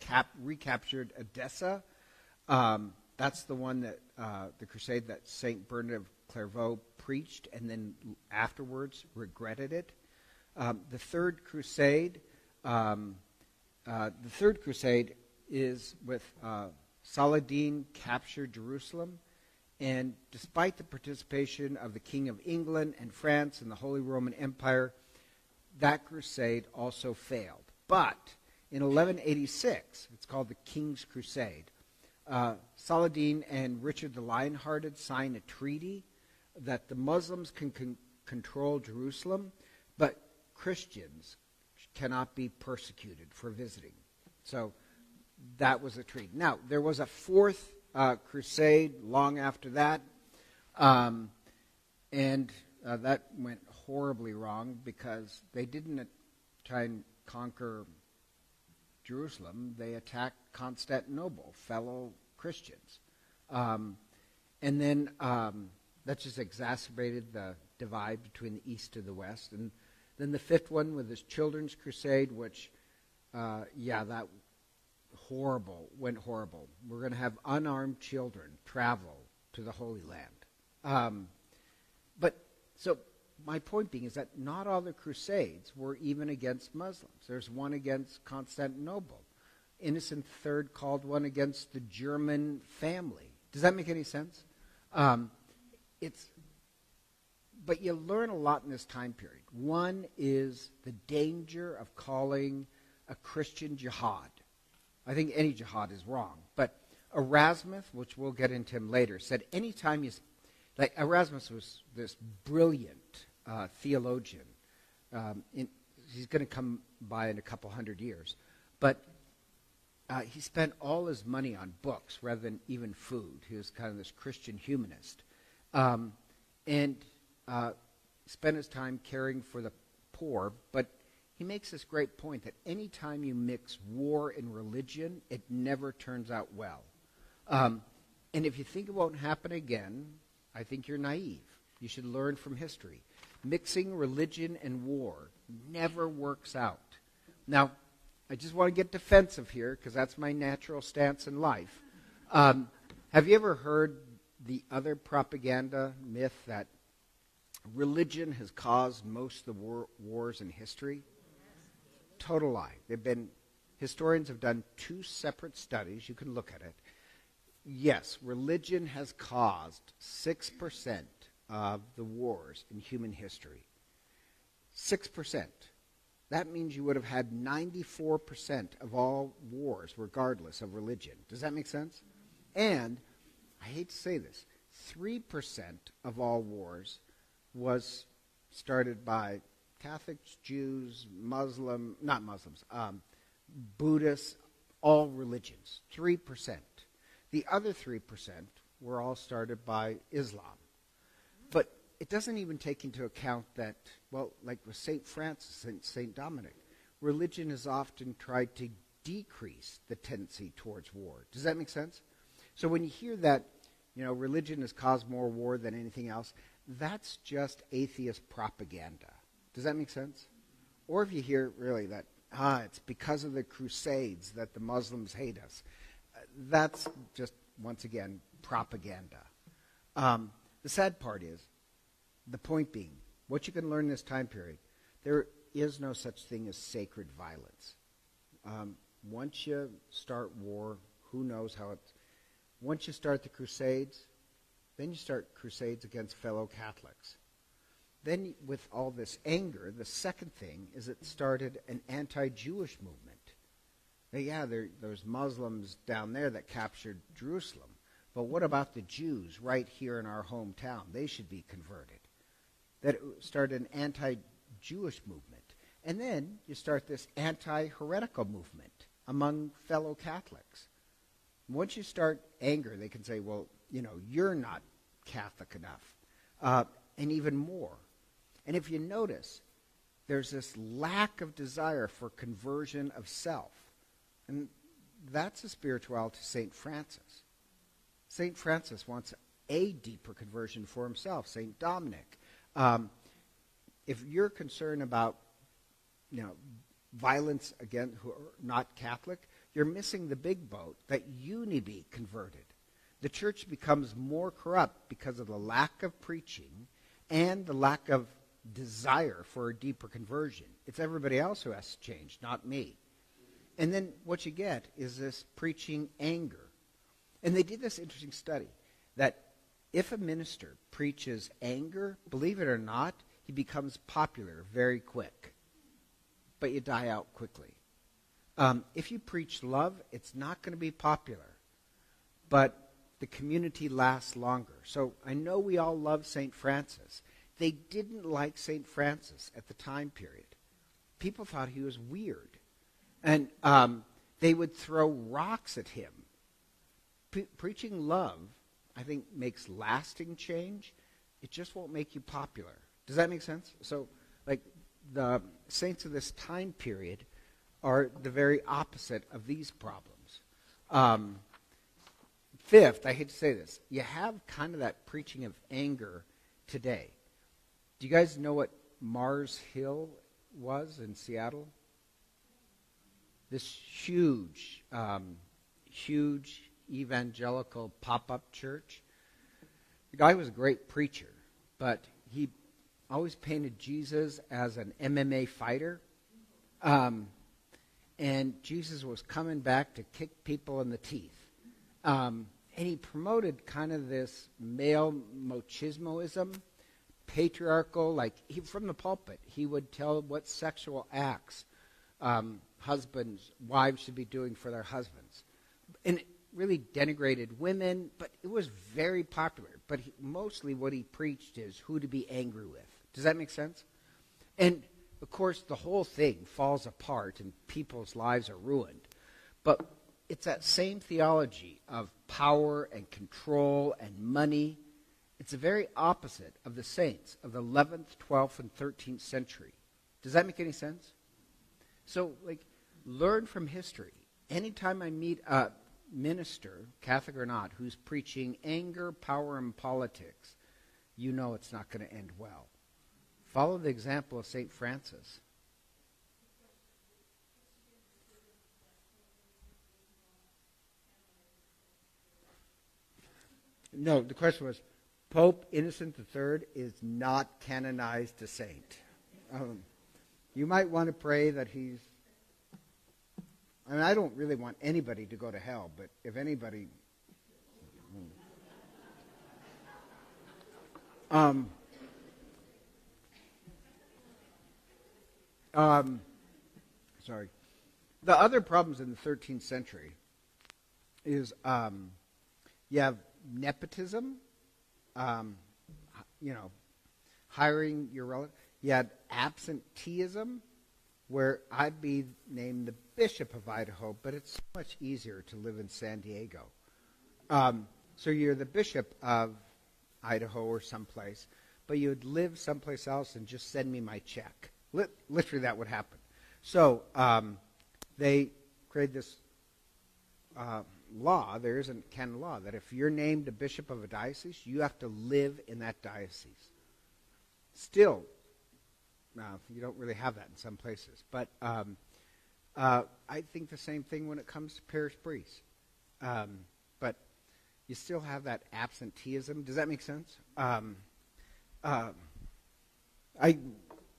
cap, recaptured Edessa. Um, that's the one that uh, the crusade that Saint Bernard of Clairvaux preached and then afterwards regretted it. Um, the Third Crusade, um, uh, the Third Crusade is with uh, Saladin captured Jerusalem, and despite the participation of the King of England and France and the Holy Roman Empire, that crusade also failed. But in 1186, it's called the King's Crusade. Uh, Saladin and Richard the Lionhearted sign a treaty that the Muslims can con- control Jerusalem, but Christians cannot be persecuted for visiting. So that was a treaty. Now, there was a fourth uh, crusade long after that, um, and uh, that went horribly wrong because they didn't try and conquer Jerusalem, they attacked Constantinople, fellow Christians. Um, and then um, that just exacerbated the divide between the East and the West. And then the fifth one with this Children's Crusade, which, uh, yeah, that horrible, went horrible. We're going to have unarmed children travel to the Holy Land. Um, but so my point being is that not all the Crusades were even against Muslims. There's one against Constantinople. Innocent III called one against the German family. Does that make any sense? Um, it's but you learn a lot in this time period. One is the danger of calling a Christian jihad. I think any jihad is wrong, but Erasmus, which we'll get into him later, said anytime you like Erasmus was this brilliant uh, theologian. Um, in, he's going to come by in a couple hundred years, but uh, he spent all his money on books rather than even food. He was kind of this Christian humanist. Um, and uh, spent his time caring for the poor. But he makes this great point that anytime you mix war and religion, it never turns out well. Um, and if you think it won't happen again, I think you're naive. You should learn from history. Mixing religion and war never works out. Now, I just want to get defensive here because that's my natural stance in life. Um, have you ever heard the other propaganda myth that religion has caused most of the war, wars in history? Total lie. They've been historians have done two separate studies. You can look at it. Yes, religion has caused six percent of the wars in human history. Six percent. That means you would have had 94% of all wars, regardless of religion. Does that make sense? And I hate to say this, 3% of all wars was started by Catholics, Jews, Muslim, not Muslims, um, Buddhists, all religions. 3%. The other 3% were all started by Islam. But it doesn't even take into account that, well, like with St. Francis and St. Dominic, religion has often tried to decrease the tendency towards war. Does that make sense? So when you hear that you know, religion has caused more war than anything else. That's just atheist propaganda. Does that make sense? Or if you hear really that, ah, it's because of the Crusades that the Muslims hate us, uh, that's just, once again, propaganda. Um, the sad part is, the point being, what you can learn in this time period, there is no such thing as sacred violence. Um, once you start war, who knows how it's once you start the Crusades, then you start crusades against fellow Catholics. then with all this anger, the second thing is it started an anti-Jewish movement. Now, yeah, there, there's Muslims down there that captured Jerusalem, but what about the Jews right here in our hometown? They should be converted. That started an anti-Jewish movement. And then you start this anti-heretical movement among fellow Catholics. Once you start anger, they can say, well, you know, you're not Catholic enough. Uh, and even more. And if you notice, there's this lack of desire for conversion of self. And that's a spirituality to St. Francis. St. Francis wants a deeper conversion for himself. St. Dominic. Um, if you're concerned about, you know, violence against who are not Catholic, you're missing the big boat that you need to be converted. The church becomes more corrupt because of the lack of preaching and the lack of desire for a deeper conversion. It's everybody else who has to change, not me. And then what you get is this preaching anger. And they did this interesting study that if a minister preaches anger, believe it or not, he becomes popular very quick. But you die out quickly. Um, if you preach love, it's not going to be popular. But the community lasts longer. So I know we all love St. Francis. They didn't like St. Francis at the time period. People thought he was weird. And um, they would throw rocks at him. Pre- preaching love, I think, makes lasting change. It just won't make you popular. Does that make sense? So, like, the saints of this time period are the very opposite of these problems. Um, fifth, I hate to say this, you have kind of that preaching of anger today. Do you guys know what Mars Hill was in Seattle? This huge, um, huge evangelical pop up church. The guy was a great preacher, but he always painted Jesus as an MMA fighter. Um, and Jesus was coming back to kick people in the teeth. Um, and he promoted kind of this male machismoism, patriarchal, like he, from the pulpit, he would tell what sexual acts um, husbands, wives should be doing for their husbands. And it really denigrated women, but it was very popular. But he, mostly what he preached is who to be angry with. Does that make sense? And of course, the whole thing falls apart and people's lives are ruined. But it's that same theology of power and control and money. It's the very opposite of the saints of the 11th, 12th, and 13th century. Does that make any sense? So, like, learn from history. Anytime I meet a minister, Catholic or not, who's preaching anger, power, and politics, you know it's not going to end well. Follow the example of St. Francis. No, the question was Pope Innocent III is not canonized a saint. Um, you might want to pray that he's. I mean, I don't really want anybody to go to hell, but if anybody. Um, um, sorry. The other problems in the 13th century is um, you have nepotism, um, you know, hiring your relative. You had absenteeism, where I'd be named the Bishop of Idaho, but it's much easier to live in San Diego. Um, so you're the Bishop of Idaho or someplace, but you'd live someplace else and just send me my check. Literally, that would happen. So um, they created this uh, law, there isn't canon law, that if you're named a bishop of a diocese, you have to live in that diocese. Still, now you don't really have that in some places, but um, uh, I think the same thing when it comes to parish priests. Um, but you still have that absenteeism. Does that make sense? Um, uh, I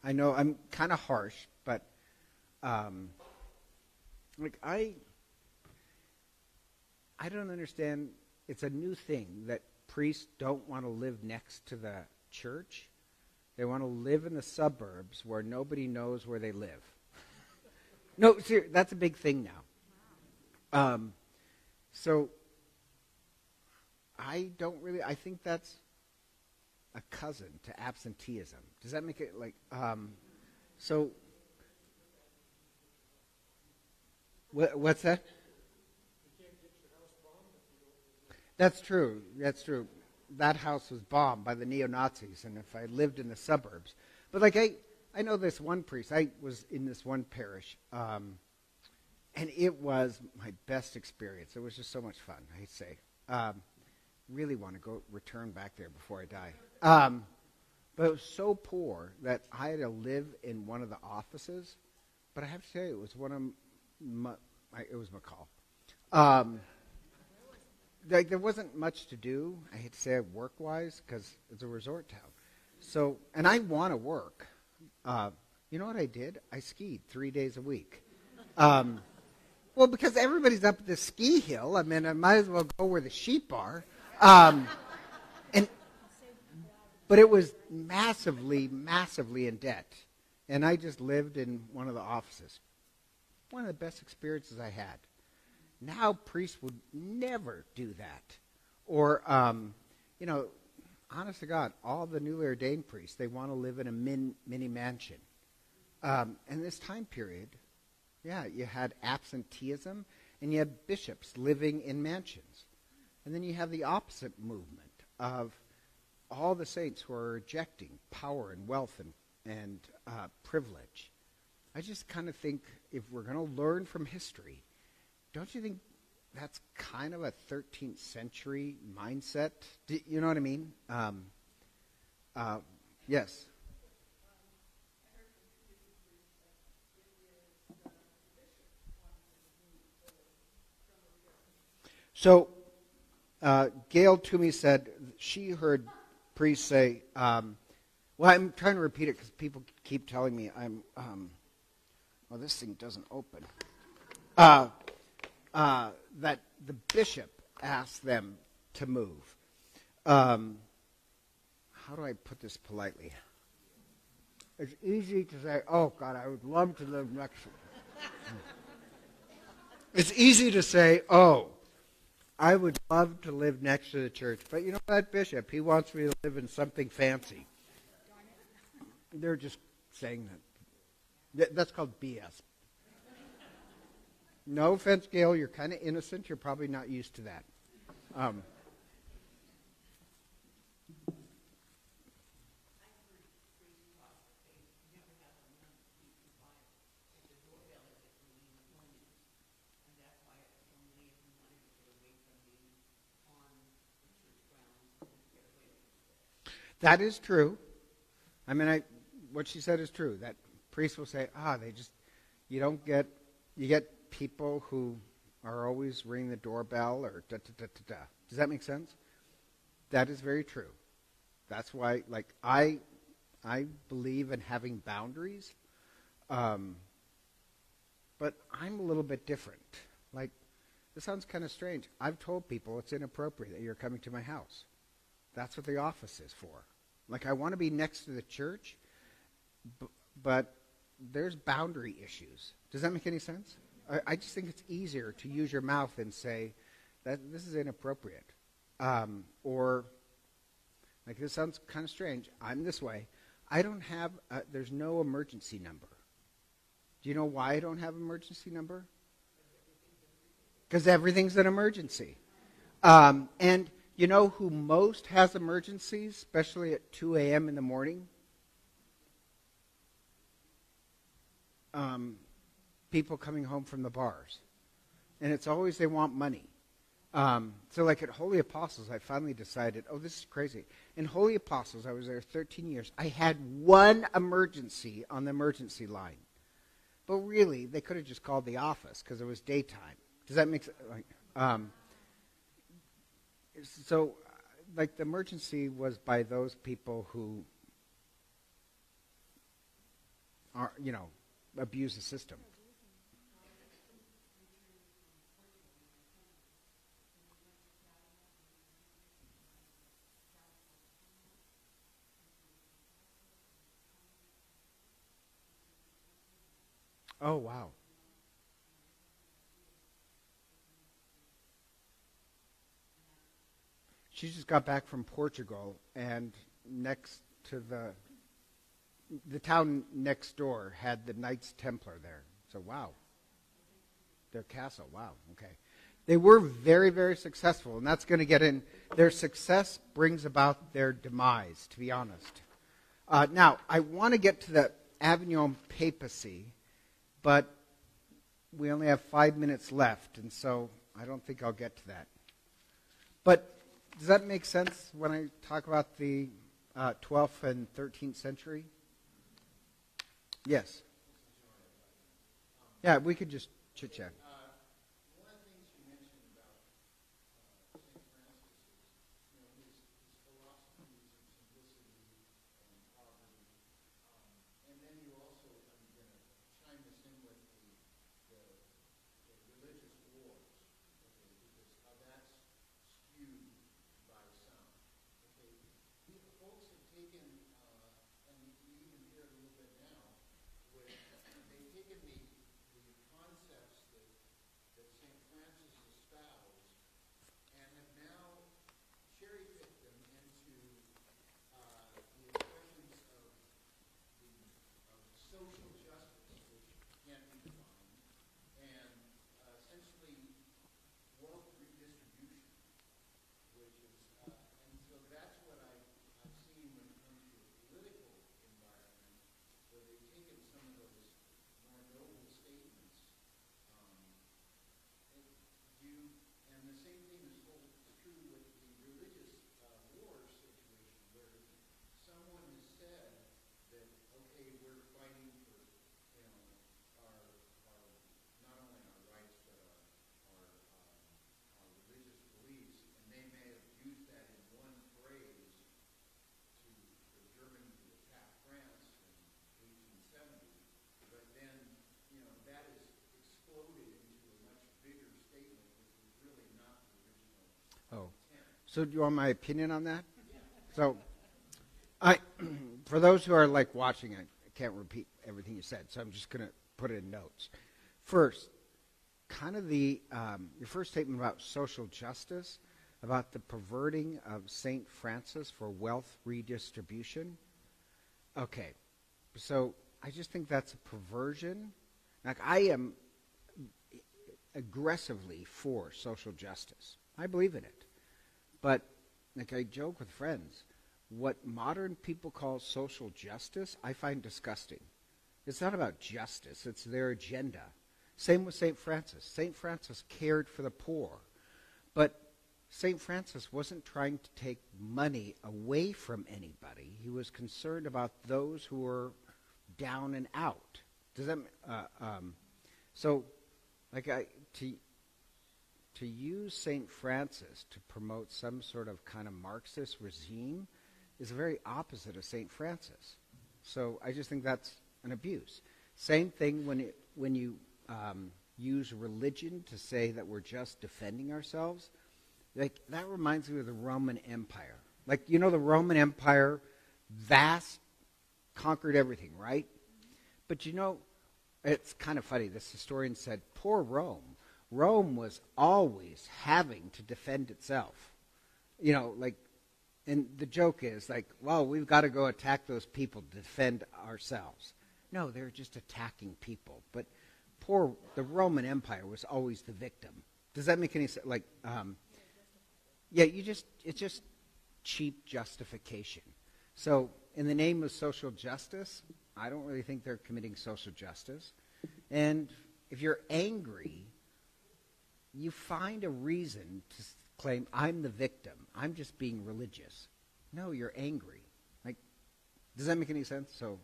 I know I'm kind of harsh, but um, like I I don't understand. It's a new thing that priests don't want to live next to the church. They want to live in the suburbs where nobody knows where they live. no, that's a big thing now. Um, so I don't really. I think that's a cousin to absenteeism. Does that make it like? Um, so what, what's that? That's true. That's true. That house was bombed by the neo Nazis, and if I lived in the suburbs, but like I, I know this one priest. I was in this one parish, um, and it was my best experience. It was just so much fun. I say, um, really want to go return back there before I die. Um, but it was so poor that I had to live in one of the offices. But I have to say, it was one of my, it was McCall. Um, like there wasn't much to do. I hate to say it work wise because it's a resort town. So, and I want to work. Uh, you know what I did? I skied three days a week. Um, well, because everybody's up at the ski hill. I mean, I might as well go where the sheep are. Um, but it was massively, massively in debt, and I just lived in one of the offices. One of the best experiences I had. Now priests would never do that, or um, you know, honest to God, all the newly ordained priests they want to live in a min, mini mansion. Um, and this time period, yeah, you had absenteeism, and you had bishops living in mansions. And then you have the opposite movement of all the saints who are rejecting power and wealth and, and uh, privilege. I just kind of think if we're going to learn from history, don't you think that's kind of a 13th century mindset? Do, you know what I mean? Um, uh, yes. So uh, Gail Toomey said she heard priests say, um, well, I'm trying to repeat it because people keep telling me I'm, um, well, this thing doesn't open. Uh, uh, that the bishop asked them to move. Um, how do I put this politely? It's easy to say, oh, God, I would love to live next to you. it's easy to say, oh, I would love to live next to the church, but you know that bishop, he wants me to live in something fancy. They're just saying that. That's called BS. No offense, Gail, you're kind of innocent. You're probably not used to that. Um, That is true. I mean, I, what she said is true. That priests will say, ah, they just, you don't get, you get people who are always ringing the doorbell or da da da da da. Does that make sense? That is very true. That's why, like, I, I believe in having boundaries, um, but I'm a little bit different. Like, this sounds kind of strange. I've told people it's inappropriate that you're coming to my house. That's what the office is for. Like, I want to be next to the church, b- but there's boundary issues. Does that make any sense? I, I, just think it's easier to use your mouth and say that this is inappropriate. Um, or, like, this sounds kind of strange. I'm this way. I don't have, a, there's no emergency number. Do you know why I don't have emergency number? Because everything's an emergency. Um, and you know who most has emergencies, especially at 2 a.m. in the morning? Um, people coming home from the bars. And it's always they want money. Um, so, like at Holy Apostles, I finally decided, oh, this is crazy. In Holy Apostles, I was there 13 years. I had one emergency on the emergency line. But really, they could have just called the office because it was daytime. Does that make sense? Like, um, so uh, like the emergency was by those people who are you know abuse the system. Oh wow. She just got back from Portugal, and next to the the town next door had the Knights Templar there. So wow, their castle. Wow. Okay, they were very very successful, and that's going to get in. Their success brings about their demise. To be honest. Uh, now I want to get to the Avignon papacy, but we only have five minutes left, and so I don't think I'll get to that. But does that make sense when I talk about the uh, 12th and 13th century? Yes. Yeah, we could just chit chat. So, do you want my opinion on that? So, I, for those who are like watching, I can't repeat everything you said, so I'm just going to put it in notes. First, kind of the um, your first statement about social justice, about the perverting of Saint Francis for wealth redistribution. Okay, so I just think that's a perversion. Like I am aggressively for social justice. I believe in it. But, like I joke with friends, what modern people call social justice, I find disgusting. It's not about justice, it's their agenda. Same with St. Francis. St. Francis cared for the poor. But St. Francis wasn't trying to take money away from anybody. He was concerned about those who were down and out. Does that uh, um, so like I to to use St. Francis to promote some sort of kind of Marxist regime is the very opposite of St. Francis. So I just think that's an abuse. Same thing when, it, when you um, use religion to say that we're just defending ourselves. Like that reminds me of the Roman Empire. Like you know, the Roman Empire, vast, conquered everything, right? But you know, it's kind of funny. This historian said, "Poor Rome." Rome was always having to defend itself. You know, like, and the joke is like, well, we've got to go attack those people to defend ourselves. No, they're just attacking people. But poor, the Roman Empire was always the victim. Does that make any sense? Like, um, yeah, you just, it's just cheap justification. So, in the name of social justice, I don't really think they're committing social justice. And if you're angry you find a reason to claim, I'm the victim. I'm just being religious. No, you're angry. Like, does that make any sense? So,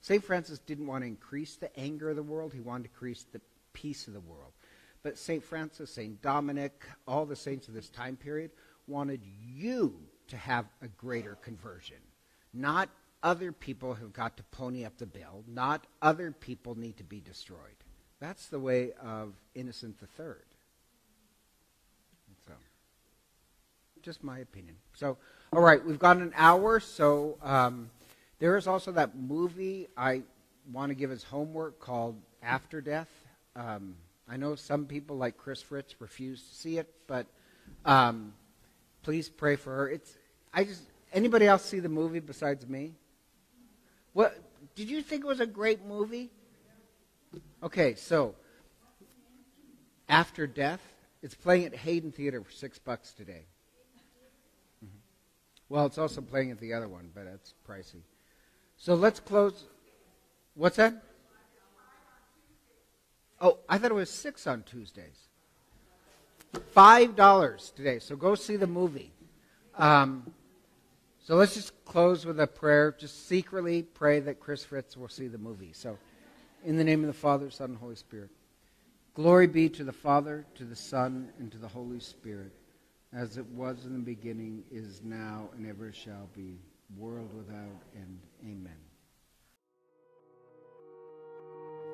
St. Francis didn't want to increase the anger of the world, he wanted to increase the peace of the world. But St. Francis, St. Dominic, all the saints of this time period wanted you to have a greater conversion. Not other people have got to pony up the bill, not other people need to be destroyed. That's the way of Innocent III. Just my opinion. So, all right, we've got an hour. So um, there is also that movie I want to give as homework called after death. Um, I know some people like Chris Fritz refuse to see it, but um, please pray for her. It's I just anybody else see the movie besides me? What did you think it was a great movie? Okay, so after death, it's playing at Hayden Theater for six bucks today. Well, it's also playing at the other one, but it's pricey. So let's close. What's that? Oh, I thought it was six on Tuesdays. Five dollars today. So go see the movie. Um, so let's just close with a prayer. Just secretly pray that Chris Fritz will see the movie. So, in the name of the Father, Son, and Holy Spirit. Glory be to the Father, to the Son, and to the Holy Spirit, as it was in the beginning, is now, and ever shall be, world without end. Amen.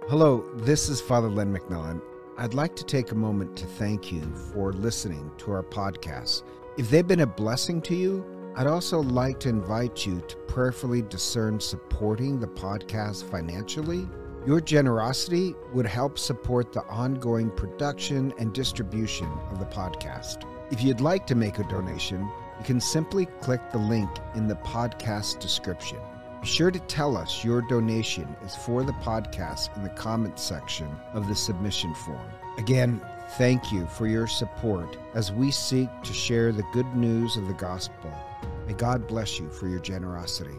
Hello, this is Father Len McMillan. I'd like to take a moment to thank you for listening to our podcast. If they've been a blessing to you, I'd also like to invite you to prayerfully discern supporting the podcast financially. Your generosity would help support the ongoing production and distribution of the podcast. If you'd like to make a donation, you can simply click the link in the podcast description. Be sure to tell us your donation is for the podcast in the comments section of the submission form. Again, thank you for your support as we seek to share the good news of the gospel. May God bless you for your generosity.